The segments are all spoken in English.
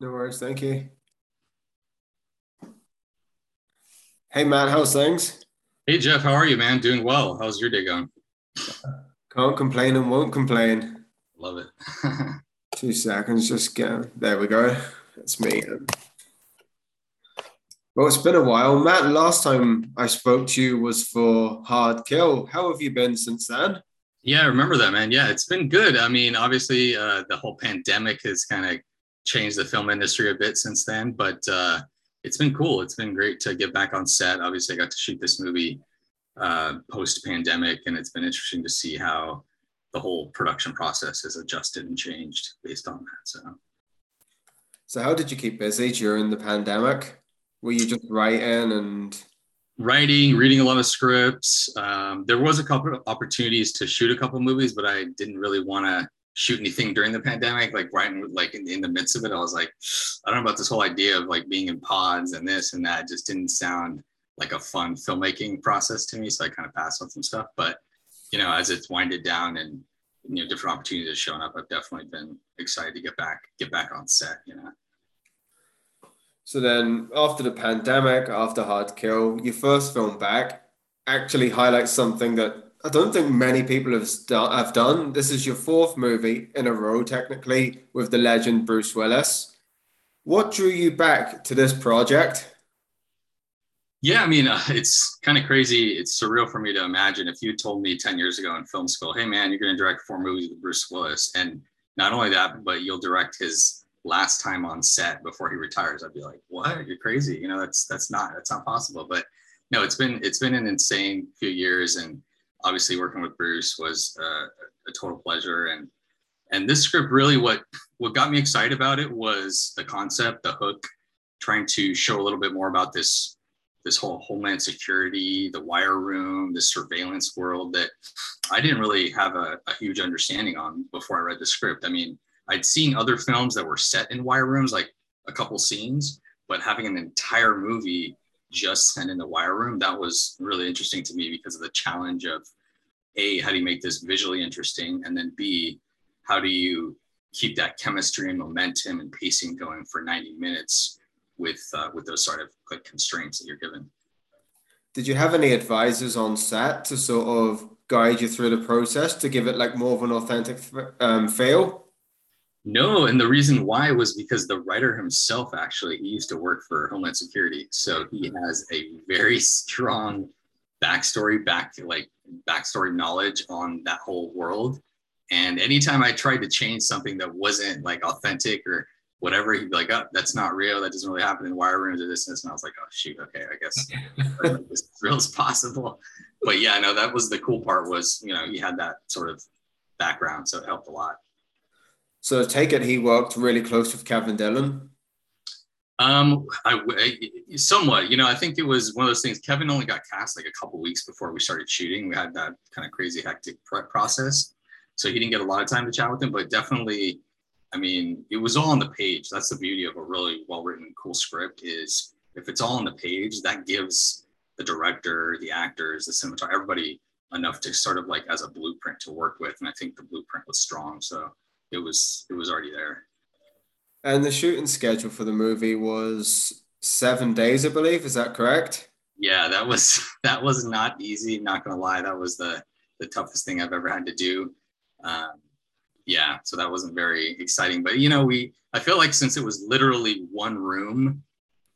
No worries, thank you. Hey Matt, how's things? Hey Jeff, how are you, man? Doing well. How's your day going? Can't complain and won't complain. Love it. Two seconds, just go. There we go. That's me. Well, it's been a while. Matt, last time I spoke to you was for Hard Kill. How have you been since then? Yeah, I remember that, man. Yeah, it's been good. I mean, obviously, uh, the whole pandemic has kind of changed the film industry a bit since then, but uh, it's been cool. It's been great to get back on set. Obviously, I got to shoot this movie uh, post pandemic, and it's been interesting to see how the whole production process has adjusted and changed based on that. So, so how did you keep busy during the pandemic? Were you just writing and writing, reading a lot of scripts? Um, there was a couple of opportunities to shoot a couple of movies, but I didn't really want to shoot anything during the pandemic, like right like in, in, the midst of it, I was like, I don't know about this whole idea of like being in pods and this and that. It just didn't sound like a fun filmmaking process to me. So I kind of passed on some stuff. But you know, as it's winded down and you know different opportunities have shown up, I've definitely been excited to get back get back on set. You know. So then, after the pandemic, after Hard Kill, your first film back actually highlights something that I don't think many people have, st- have done. This is your fourth movie in a row, technically, with the legend Bruce Willis. What drew you back to this project? Yeah, I mean, uh, it's kind of crazy. It's surreal for me to imagine if you told me 10 years ago in film school, hey, man, you're going to direct four movies with Bruce Willis. And not only that, but you'll direct his last time on set before he retires. I'd be like, what? You're crazy. You know, that's, that's not, that's not possible. But no, it's been, it's been an insane few years. And, obviously working with Bruce was uh, a total pleasure. And and this script really what what got me excited about it was the concept, the hook, trying to show a little bit more about this this whole homeland security, the wire room, the surveillance world that I didn't really have a, a huge understanding on before I read the script. I mean, I'd seen other films that were set in wire rooms, like a couple scenes, but having an entire movie just sent in the wire room, that was really interesting to me because of the challenge of a how do you make this visually interesting? And then b how do you keep that chemistry and momentum and pacing going for 90 minutes with uh, with those sort of like constraints that you're given? Did you have any advisors on set to sort of guide you through the process to give it like more of an authentic um, feel? No and the reason why was because the writer himself actually he used to work for homeland security so he has a very strong backstory back like backstory knowledge on that whole world. And anytime I tried to change something that wasn't like authentic or whatever, he'd be like, oh, that's not real. That doesn't really happen in wire rooms or this and this. And I was like, oh, shoot. Okay. I guess as real as possible. But yeah, no, that was the cool part was, you know, he had that sort of background. So it helped a lot. So take it, he worked really close with Kevin Dillon. Um, I, I, somewhat, you know, I think it was one of those things. Kevin only got cast like a couple weeks before we started shooting. We had that kind of crazy hectic prep process, so he didn't get a lot of time to chat with him. But definitely, I mean, it was all on the page. That's the beauty of a really well written, cool script. Is if it's all on the page, that gives the director, the actors, the cinematographer, everybody enough to sort of like as a blueprint to work with. And I think the blueprint was strong, so it was it was already there. And the shooting schedule for the movie was seven days, I believe. Is that correct? Yeah, that was that was not easy. Not gonna lie, that was the the toughest thing I've ever had to do. Um, yeah, so that wasn't very exciting. But you know, we I feel like since it was literally one room.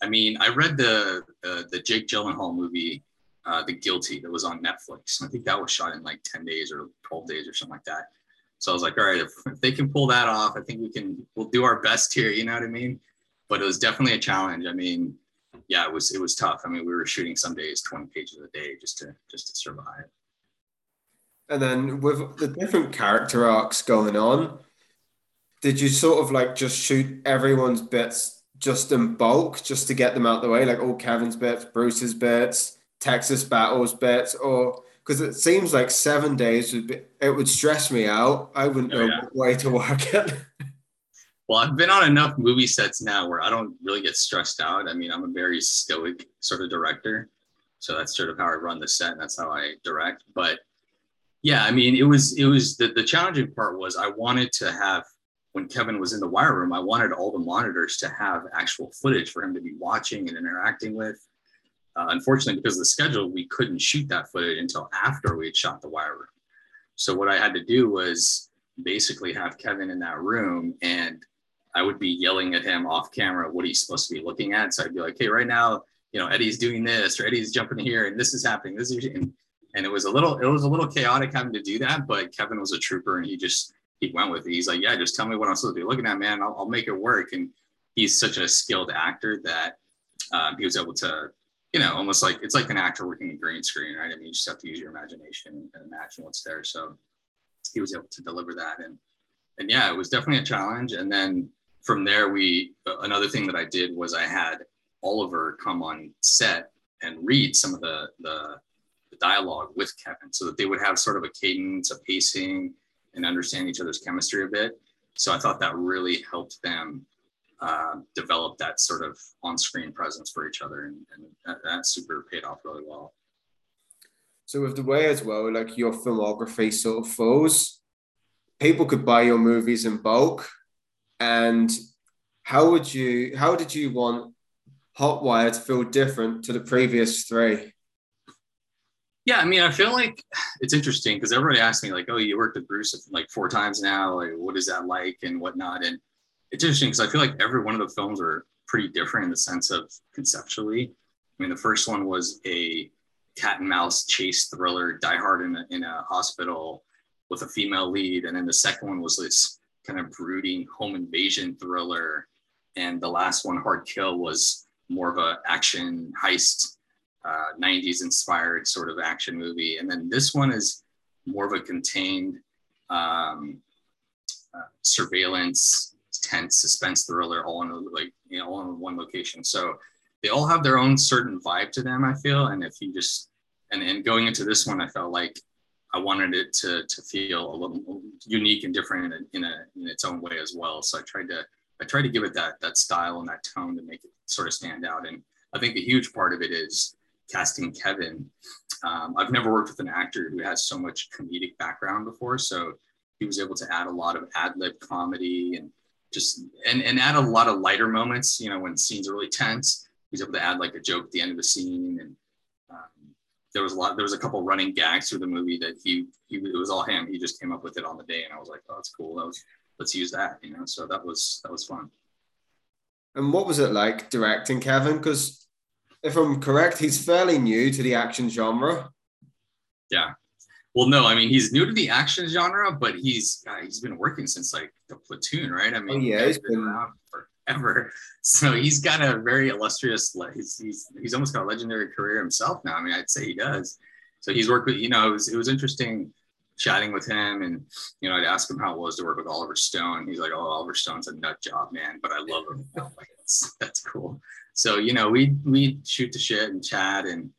I mean, I read the uh, the Jake Gyllenhaal movie, uh, The Guilty, that was on Netflix. I think that was shot in like ten days or twelve days or something like that. So I was like, all right, if, if they can pull that off, I think we can. We'll do our best here. You know what I mean? But it was definitely a challenge. I mean, yeah, it was it was tough. I mean, we were shooting some days 20 pages a day just to just to survive. And then with the different character arcs going on, did you sort of like just shoot everyone's bits just in bulk, just to get them out the way, like all Kevin's bits, Bruce's bits, Texas Battle's bits, or because it seems like seven days would be, it would stress me out. I wouldn't oh, know yeah. way to work it. well, I've been on enough movie sets now where I don't really get stressed out. I mean, I'm a very stoic sort of director, so that's sort of how I run the set. And that's how I direct. But yeah, I mean, it was it was the the challenging part was I wanted to have when Kevin was in the wire room, I wanted all the monitors to have actual footage for him to be watching and interacting with. Uh, unfortunately, because of the schedule, we couldn't shoot that footage until after we had shot the wire room. So what I had to do was basically have Kevin in that room and I would be yelling at him off camera what he's supposed to be looking at. So I'd be like, hey, right now, you know, Eddie's doing this or Eddie's jumping here and this is happening. This is and, and it was a little it was a little chaotic having to do that, but Kevin was a trooper and he just he went with it. He's like, yeah, just tell me what I'm supposed to be looking at, man. I'll, I'll make it work. And he's such a skilled actor that um, he was able to, you know, almost like it's like an actor working a green screen, right? I mean, you just have to use your imagination and imagine what's there. So he was able to deliver that. And and yeah, it was definitely a challenge. And then from there, we uh, another thing that I did was I had Oliver come on set and read some of the the, the dialogue with Kevin, so that they would have sort of a cadence, a pacing, and understand each other's chemistry a bit. So I thought that really helped them uh, develop that sort of on-screen presence for each other, and, and that, that, super paid off really well. So with the way as well, like your filmography sort of flows, people could buy your movies in bulk, and how would you? How did you want Hotwire to feel different to the previous three? Yeah, I mean, I feel like it's interesting because everybody asks me like, "Oh, you worked with Bruce like four times now. Like, what is that like and whatnot?" And it's interesting because I feel like every one of the films are pretty different in the sense of conceptually. I mean, the first one was a cat and mouse chase thriller, Die Hard in a, in a hospital with a female lead, and then the second one was this kind of brooding home invasion thriller, and the last one, Hard Kill, was more of a action heist uh, 90s inspired sort of action movie. And then this one is more of a contained um, uh, surveillance, tense suspense thriller, all in like you know all in one location. So they all have their own certain vibe to them. I feel, and if you just and going into this one, I felt like I wanted it to to feel a little unique and different in a, in, a, in its own way as well. So I tried to I tried to give it that that style and that tone to make it sort of stand out. And I think a huge part of it is casting Kevin. Um, I've never worked with an actor who has so much comedic background before, so he was able to add a lot of ad lib comedy and just and and add a lot of lighter moments. You know, when scenes are really tense, he's able to add like a joke at the end of the scene and. Um, there was a lot. There was a couple running gags through the movie that he, he it was all him. He just came up with it on the day, and I was like, "Oh, that's cool. That was let's use that." You know, so that was that was fun. And what was it like directing Kevin? Because if I'm correct, he's fairly new to the action genre. Yeah. Well, no, I mean he's new to the action genre, but he's uh, he's been working since like the platoon, right? I mean, oh, yeah, he's been around forever. So he's got a very illustrious, he's, he's he's almost got a legendary career himself now. I mean, I'd say he does. So he's worked with, you know, it was, it was interesting chatting with him and you know i'd ask him how it was to work with oliver stone he's like oh oliver stone's a nut job man but i love him like, that's, that's cool so you know, we we shoot the shit and chat and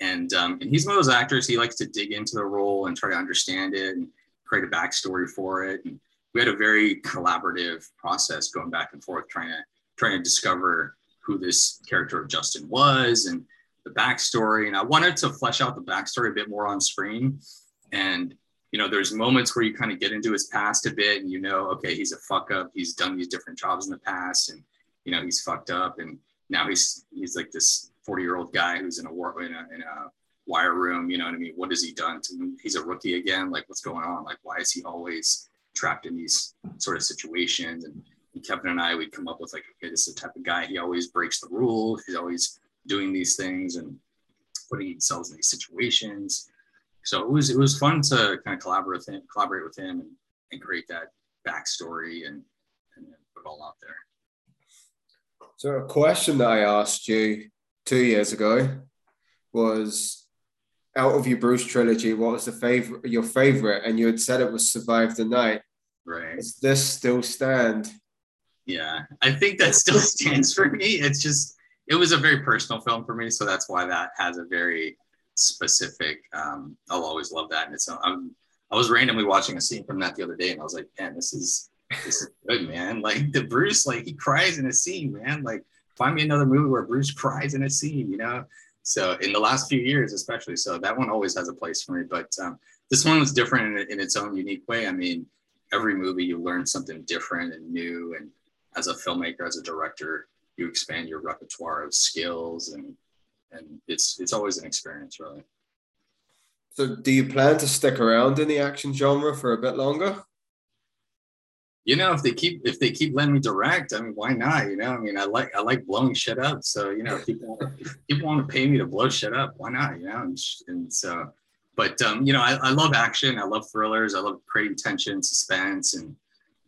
and um, and he's one of those actors. He likes to dig into the role and try to understand it and create a backstory for it. And we had a very collaborative process going back and forth, trying to trying to discover who this character of Justin was and the backstory. And I wanted to flesh out the backstory a bit more on screen. And you know, there's moments where you kind of get into his past a bit, and you know, okay, he's a fuck up. He's done these different jobs in the past, and you know, he's fucked up. And now he's he's like this 40 year old guy who's in a war in a, in a wire room you know what i mean? What has he done to he's a rookie again like what's going on? Like why is he always trapped in these sort of situations? And, and kevin and i we'd come up with like okay this is the type of guy he always breaks the rule. he's always doing these things and putting himself in these situations. So it was it was fun to kind of collaborate with him collaborate with him and, and create that backstory and, and put it all out there. So a question that I asked you two years ago was out of your Bruce trilogy, what was the favorite your favorite? And you had said it was Survive the Night. Right. Does this still stand? Yeah, I think that still stands for me. It's just it was a very personal film for me, so that's why that has a very specific. Um, I'll always love that, and it's. I'm, I was randomly watching a scene from that the other day, and I was like, man, this is this is good, man. Like the Bruce, like he cries in a scene, man. Like find me another movie where Bruce cries in a scene, you know. So in the last few years, especially, so that one always has a place for me. But um, this one was different in, in, its own unique way. I mean, every movie you learn something different and new. And as a filmmaker, as a director, you expand your repertoire of skills and and it's it's always an experience really. So do you plan to stick around in the action genre for a bit longer? You know, if they keep if they keep letting me direct, I mean, why not? You know, I mean, I like I like blowing shit up. So you know, if people if people want to pay me to blow shit up, why not? You know, and, and so, but um, you know, I, I love action. I love thrillers. I love creating tension, suspense, and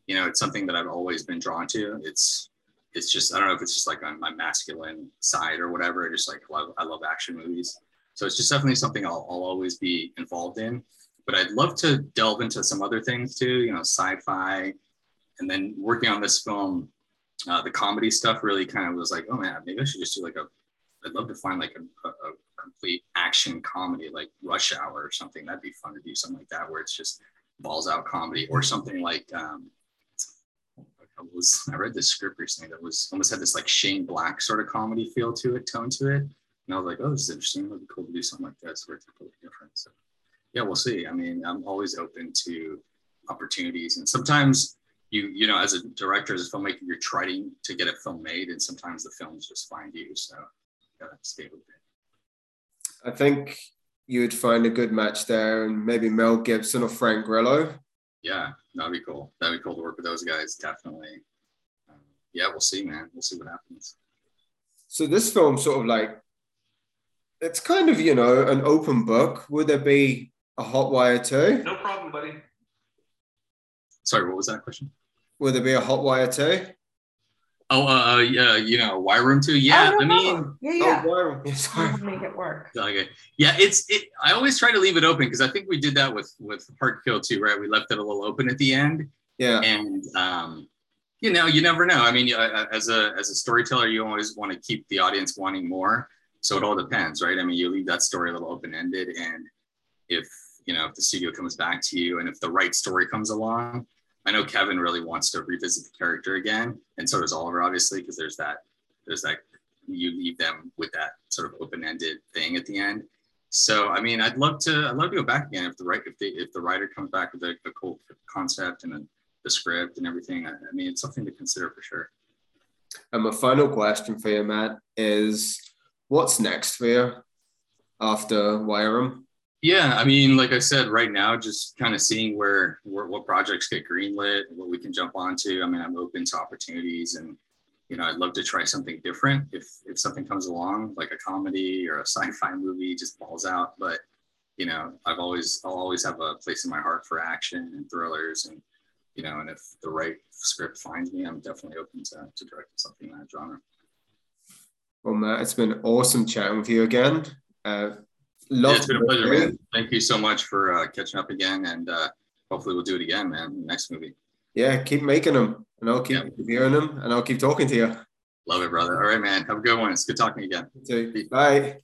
you know, it's something that I've always been drawn to. It's it's just I don't know if it's just like on my masculine side or whatever. I just like love I love action movies. So it's just definitely something I'll, I'll always be involved in. But I'd love to delve into some other things too. You know, sci-fi and then working on this film, uh, the comedy stuff really kind of was like, oh man, maybe I should just do like a. I'd love to find like a, a, complete action comedy, like Rush Hour or something. That'd be fun to do something like that, where it's just balls out comedy, or something like. Um, I was I read this script recently that was almost had this like Shane Black sort of comedy feel to it, tone to it, and I was like, oh, this is interesting. It'd be cool to do something like that. It's totally different. So yeah, we'll see. I mean, I'm always open to opportunities, and sometimes you you know as a director as a filmmaker you're trying to get a film made and sometimes the films just find you so you gotta stay with it. I think you would find a good match there and maybe mel gibson or frank grillo. Yeah that'd be cool. That'd be cool to work with those guys definitely. Um, yeah we'll see man. We'll see what happens. So this film sort of like it's kind of you know an open book. Would there be a hot wire too? No problem buddy sorry what was that question Will there be a hot wire too? Oh, uh, uh yeah, you know, wire room too. Yeah, I, I mean, yeah, yeah. Oh, wire room. Sorry. Make it work. Okay. Yeah, it's it. I always try to leave it open because I think we did that with with Hard Kill too, right? We left it a little open at the end. Yeah. And um, you know, you never know. I mean, as a as a storyteller, you always want to keep the audience wanting more. So it all depends, right? I mean, you leave that story a little open ended, and if you know if the studio comes back to you, and if the right story comes along, I know Kevin really wants to revisit the character again, and so does Oliver, obviously, because there's that there's that you leave them with that sort of open-ended thing at the end. So I mean, I'd love to I'd love to go back again if the right if the if the writer comes back with a, a cool concept and a, the script and everything. I, I mean, it's something to consider for sure. And my final question for you, Matt, is what's next for you after Room? Yeah, I mean, like I said, right now, just kind of seeing where, where what projects get greenlit, what we can jump onto. I mean, I'm open to opportunities, and you know, I'd love to try something different if if something comes along, like a comedy or a sci-fi movie, just balls out. But you know, I've always I'll always have a place in my heart for action and thrillers, and you know, and if the right script finds me, I'm definitely open to to directing something in that genre. Well, Matt, it's been awesome chatting with you again. Uh, Love yeah, it's been a pleasure, man. Thank you so much for uh, catching up again, and uh, hopefully we'll do it again, man. Next movie. Yeah, keep making them, and I'll keep yeah. reviewing them, and I'll keep talking to you. Love it, brother. All right, man. Have a good one. It's good talking again. You too. Bye.